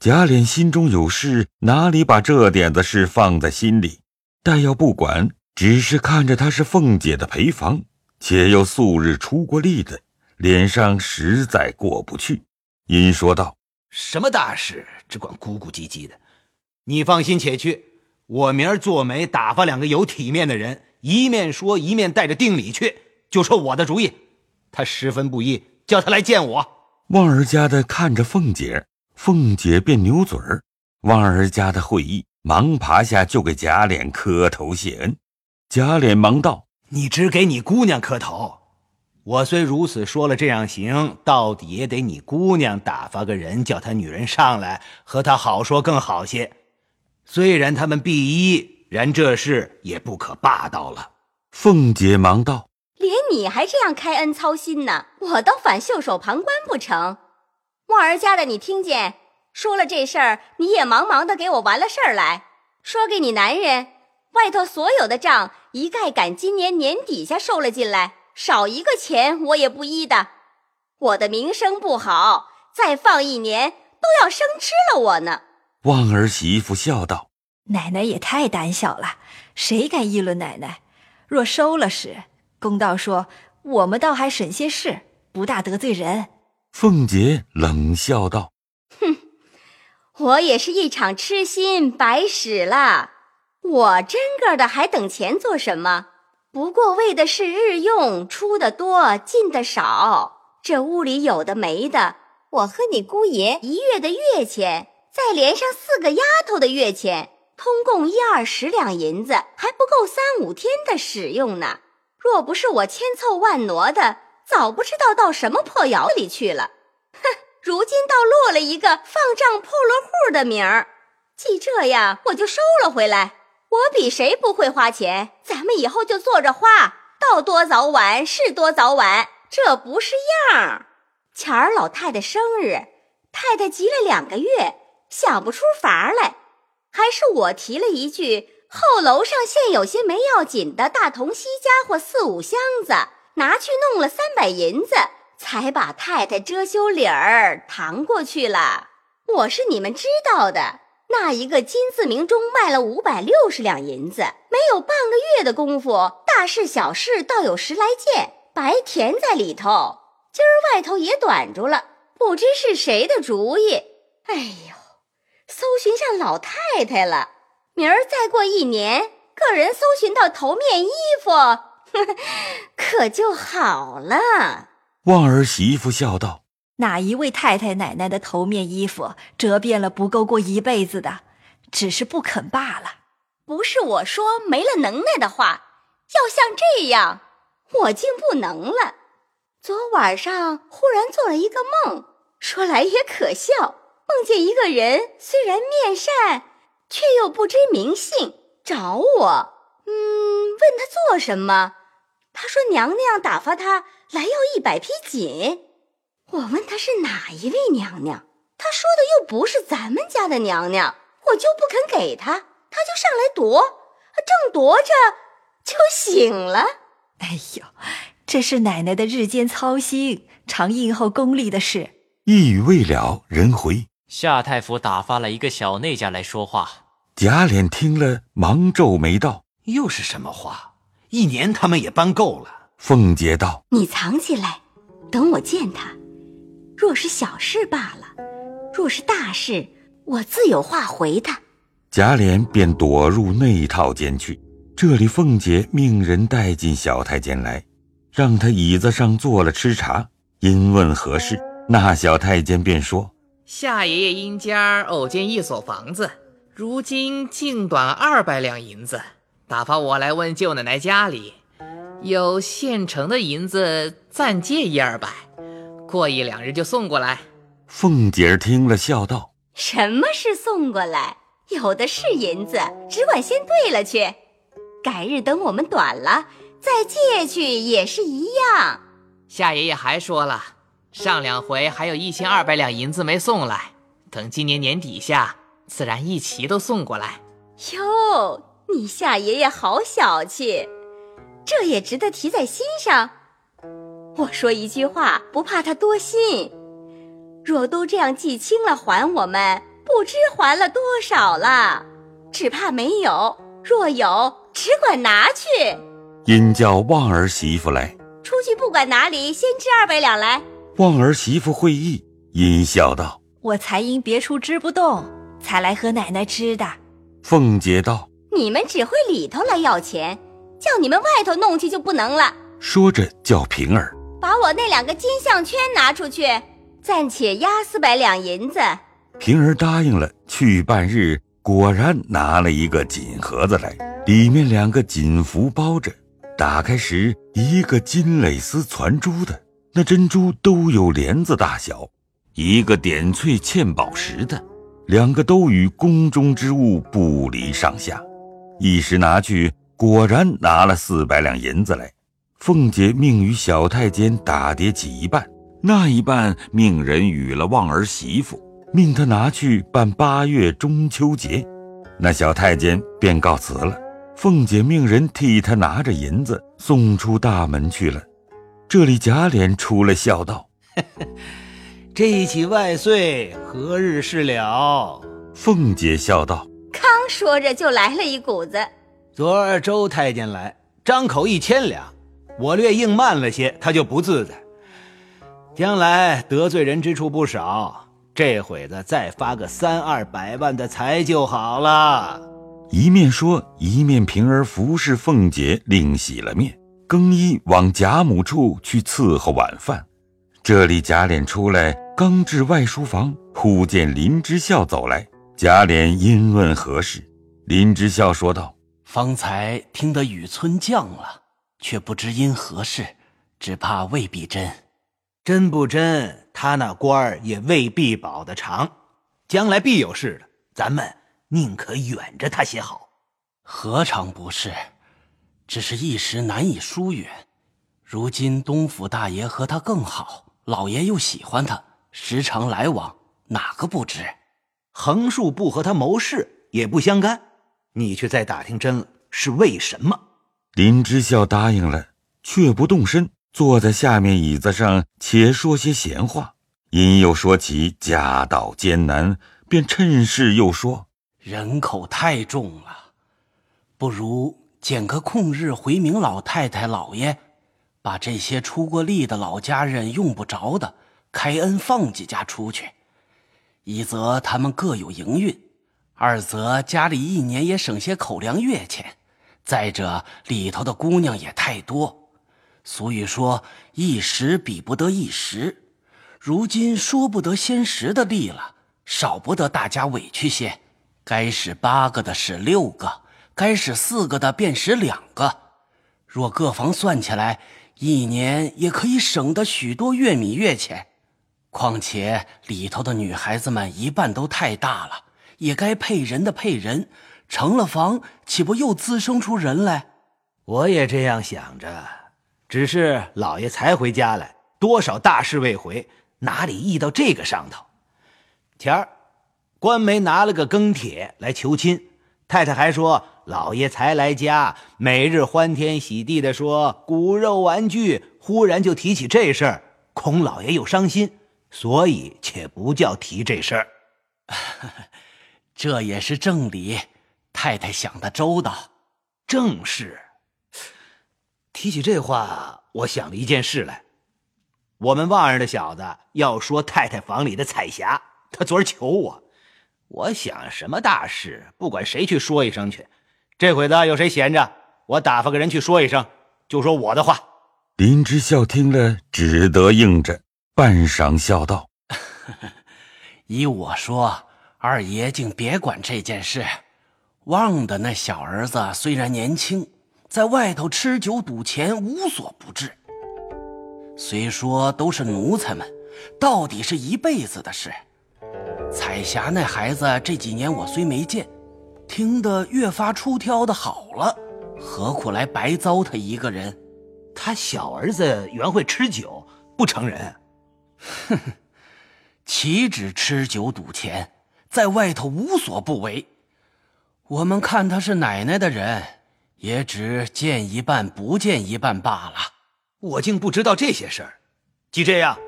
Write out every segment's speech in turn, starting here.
贾琏心中有事，哪里把这点子事放在心里？但要不管，只是看着她是凤姐的陪房，且又素日出过力的，脸上实在过不去，因说道：“什么大事，只管咕咕唧唧的。你放心且去，我明儿做媒打发两个有体面的人，一面说一面带着定礼去，就说我的主意。他十分不依，叫他来见我。”旺儿家的看着凤姐。凤姐便扭嘴儿，旺儿家的会意，忙爬下就给贾琏磕头谢恩。贾琏忙道：“你只给你姑娘磕头，我虽如此说了，这样行，到底也得你姑娘打发个人，叫她女人上来和她好说更好些。虽然他们必依，然这事也不可霸道了。”凤姐忙道：“连你还这样开恩操心呢，我倒反袖手旁观不成？”旺儿家的，你听见说了这事儿，你也忙忙的给我完了事儿来说给你男人，外头所有的账一概赶今年年底下收了进来，少一个钱我也不依的。我的名声不好，再放一年都要生吃了我呢。旺儿媳妇笑道：“奶奶也太胆小了，谁敢议论奶奶？若收了时，公道说我们倒还省些事，不大得罪人。”凤姐冷笑道：“哼，我也是一场痴心白使了。我真个的还等钱做什么？不过为的是日用，出的多，进的少。这屋里有的没的，我和你姑爷一月的月钱，再连上四个丫头的月钱，通共一二十两银子，还不够三五天的使用呢。若不是我千凑万挪的。”早不知道到什么破窑里去了，哼！如今倒落了一个放账破落户的名儿。既这样，我就收了回来。我比谁不会花钱，咱们以后就坐着花，到多早晚是多早晚，这不是样儿。前儿老太太生日，太太急了两个月，想不出法来，还是我提了一句：后楼上现有些没要紧的大铜锡家伙四五箱子。拿去弄了三百银子，才把太太遮羞礼儿搪过去了。我是你们知道的，那一个金字明钟卖了五百六十两银子，没有半个月的功夫，大事小事倒有十来件，白填在里头。今儿外头也短住了，不知是谁的主意。哎呦，搜寻上老太太了。明儿再过一年，个人搜寻到头面衣服。可就好了。旺儿媳妇笑道：“哪一位太太奶奶的头面衣服折遍了不够过一辈子的，只是不肯罢了。不是我说没了能耐的话，要像这样，我竟不能了。昨晚上忽然做了一个梦，说来也可笑，梦见一个人虽然面善，却又不知名姓，找我，嗯，问他做什么。”他说：“娘娘打发他来要一百匹锦。”我问他是哪一位娘娘，他说的又不是咱们家的娘娘，我就不肯给他，他就上来夺，正夺着就醒了。哎呦，这是奶奶的日间操心，常应候宫里的事。一语未了，人回夏太傅打发了一个小内家来说话。贾琏听了，忙皱眉道：“又是什么话？”一年他们也搬够了。凤姐道：“你藏起来，等我见他。若是小事罢了，若是大事，我自有话回他。”贾琏便躲入内套间去。这里凤姐命人带进小太监来，让他椅子上坐了吃茶。因问何事，那小太监便说：“夏爷爷因家偶建一所房子，如今净短二百两银子。”打发我来问舅奶奶家里，有现成的银子暂借一二百，过一两日就送过来。凤姐儿听了，笑道：“什么是送过来？有的是银子，只管先兑了去。改日等我们短了再借去也是一样。”夏爷爷还说了，上两回还有一千二百两银子没送来，等今年年底下自然一齐都送过来。哟。你夏爷爷好小气，这也值得提在心上。我说一句话，不怕他多心。若都这样记清了还我们，不不知还了多少了，只怕没有。若有，只管拿去。因叫旺儿媳妇来，出去不管哪里，先支二百两来。旺儿媳妇会意，阴笑道我才因别处支不动，才来和奶奶支的。：“凤姐道。”你们只会里头来要钱，叫你们外头弄去就不能了。说着叫平儿。把我那两个金项圈拿出去，暂且押四百两银子。平儿答应了，去半日，果然拿了一个锦盒子来，里面两个锦符包着。打开时，一个金蕾丝攒珠的，那珍珠都有帘子大小；一个点翠嵌宝石的，两个都与宫中之物不离上下。一时拿去，果然拿了四百两银子来。凤姐命与小太监打叠起一半，那一半命人与了旺儿媳妇。命他拿去办八月中秋节，那小太监便告辞了。凤姐命人替他拿着银子送出大门去了。这里贾琏出来笑道 这一起万岁，何日是了？：“凤姐笑道，刚说着，就来了一股子。昨儿周太监来，张口一千两，我略应慢了些，他就不自在。将来得罪人之处不少，这会子再发个三二百万的财就好了。一面说，一面平儿服侍凤姐另洗了面，更衣往贾母处去伺候晚饭。这里贾琏出来，刚至外书房，忽见林之孝走来。贾琏因问何事，林之孝说道方才听得雨村降了，却不知因何事，只怕未必真。真不真，他那官儿也未必保得长，将来必有事的。咱们宁可远着他些好。何尝不是？只是一时难以疏远。如今东府大爷和他更好，老爷又喜欢他，时常来往，哪个不知？横竖不和他谋事，也不相干。你却再打听真了，是为什么？林之孝答应了，却不动身，坐在下面椅子上，且说些闲话。因又说起家道艰难，便趁势又说人口太重了，不如捡个空日回明老太太、老爷，把这些出过力的老家人用不着的，开恩放几家出去。一则他们各有营运，二则家里一年也省些口粮月钱。再者里头的姑娘也太多，俗语说一时比不得一时，如今说不得先时的力了，少不得大家委屈些。该使八个的使六个，该使四个的便使两个。若各房算起来，一年也可以省得许多月米月钱。况且里头的女孩子们一半都太大了，也该配人的配人。成了房，岂不又滋生出人来？我也这样想着，只是老爷才回家来，多少大事未回，哪里意到这个上头？前儿，官媒拿了个庚帖来求亲，太太还说老爷才来家，每日欢天喜地的说骨肉玩具，忽然就提起这事儿，恐老爷又伤心，所以且不叫提这事儿。这也是正理。太太想的周到，正是。提起这话，我想了一件事来。我们旺儿的小子要说太太房里的彩霞，他昨儿求我。我想什么大事，不管谁去说一声去。这会子有谁闲着，我打发个人去说一声，就说我的话。林之孝听了，只得应着，半晌笑道：“ 依我说，二爷竟别管这件事。”旺的那小儿子虽然年轻，在外头吃酒赌钱无所不至。虽说都是奴才们，到底是一辈子的事。彩霞那孩子这几年我虽没见，听得越发出挑的好了，何苦来白糟蹋一个人？他小儿子原会吃酒，不成人。哼哼，岂止吃酒赌钱，在外头无所不为。我们看他是奶奶的人，也只见一半不见一半罢了。我竟不知道这些事儿。既这样，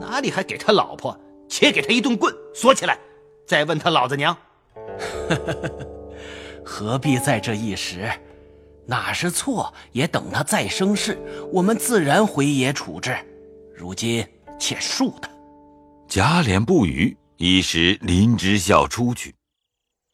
哪里还给他老婆？且给他一顿棍，锁起来，再问他老子娘。何必在这一时？哪是错，也等他再生事，我们自然回爷处置。如今且恕他。贾琏不语，一时林之孝出去。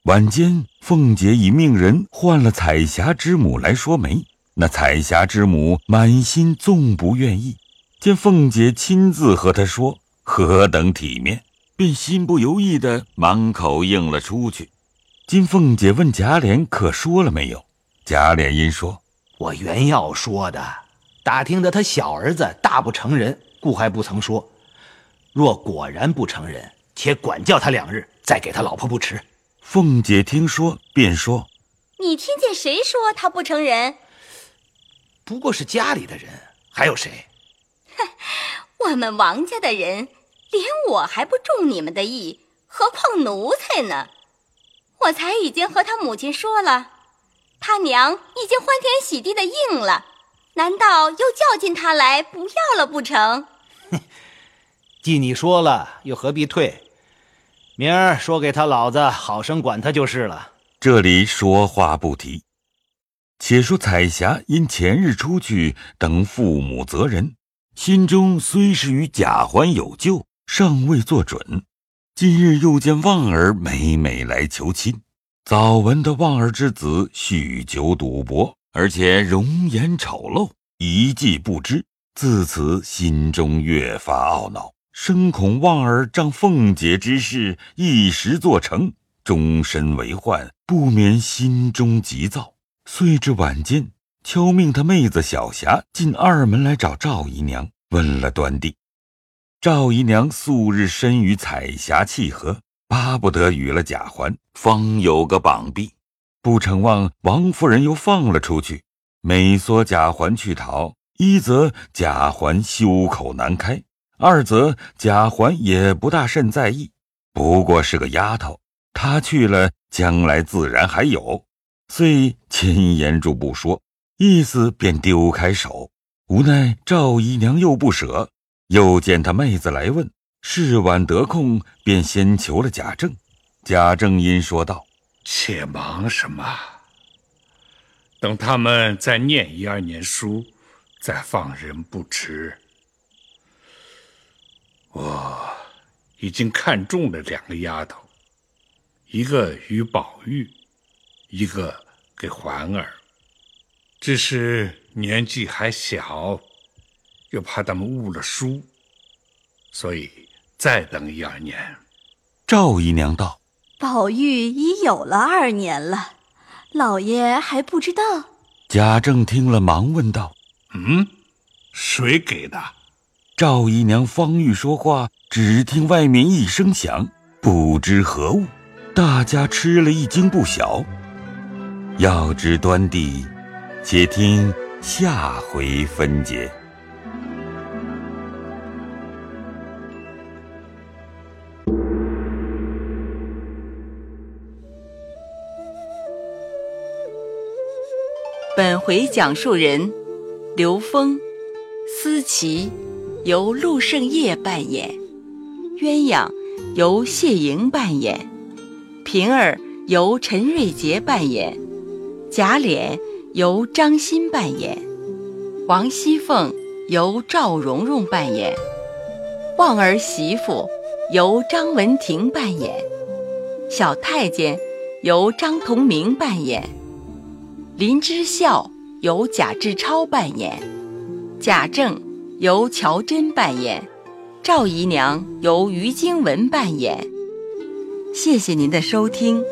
晚间，凤姐已命人唤了彩霞之母来说媒。那彩霞之母满心纵不愿意，见凤姐亲自和她说，何等体面，便心不由意的满口应了出去。今凤姐问贾琏可说了没有？贾琏因说：“我原要说的，打听的他小儿子大不成人，故还不曾说。若果然不成人，且管教他两日，再给他老婆不迟。”凤姐听说，便说：“你听见谁说他不成人？不过是家里的人，还有谁？我们王家的人，连我还不中你们的意，何况奴才呢？我才已经和他母亲说了。”他娘已经欢天喜地的应了，难道又叫进他来不要了不成？既你说了，又何必退？明儿说给他老子好生管他就是了。这里说话不提。且说彩霞因前日出去等父母责人，心中虽是与贾环有旧，尚未做准。今日又见旺儿每每来求亲。早闻得旺儿之子酗酒赌博，而且容颜丑陋，一计不知。自此心中越发懊恼，深恐旺儿仗凤姐之事一时做成，终身为患，不免心中急躁。遂至晚间，悄命他妹子小霞进二门来找赵姨娘，问了端地。赵姨娘素日深与彩霞契合。巴不得与了贾环，方有个绑臂。不成望王夫人又放了出去，每唆贾环去逃，一则贾环羞口难开，二则贾环也不大甚在意，不过是个丫头，她去了，将来自然还有，遂千言住不说，意思便丢开手。无奈赵姨娘又不舍，又见他妹子来问。是晚得空，便先求了贾政。贾政因说道：“且忙什么？等他们再念一二年书，再放人不迟。我已经看中了两个丫头，一个与宝玉，一个给环儿。只是年纪还小，又怕他们误了书，所以。”再等一二年，赵姨娘道：“宝玉已有了二年了，老爷还不知道。”贾政听了，忙问道：“嗯，谁给的？”赵姨娘方欲说话，只听外面一声响，不知何物，大家吃了一惊，不小。要知端地，且听下回分解。本回讲述人：刘峰、思琪由陆胜业扮演，鸳鸯由谢莹扮演，平儿由陈瑞杰扮演，贾琏由张欣扮演，王熙凤由赵蓉蓉扮演，旺儿媳妇由张文婷扮演，小太监由张同明扮演。林之孝由贾志超扮演，贾政由乔真扮演，赵姨娘由于经文扮演。谢谢您的收听。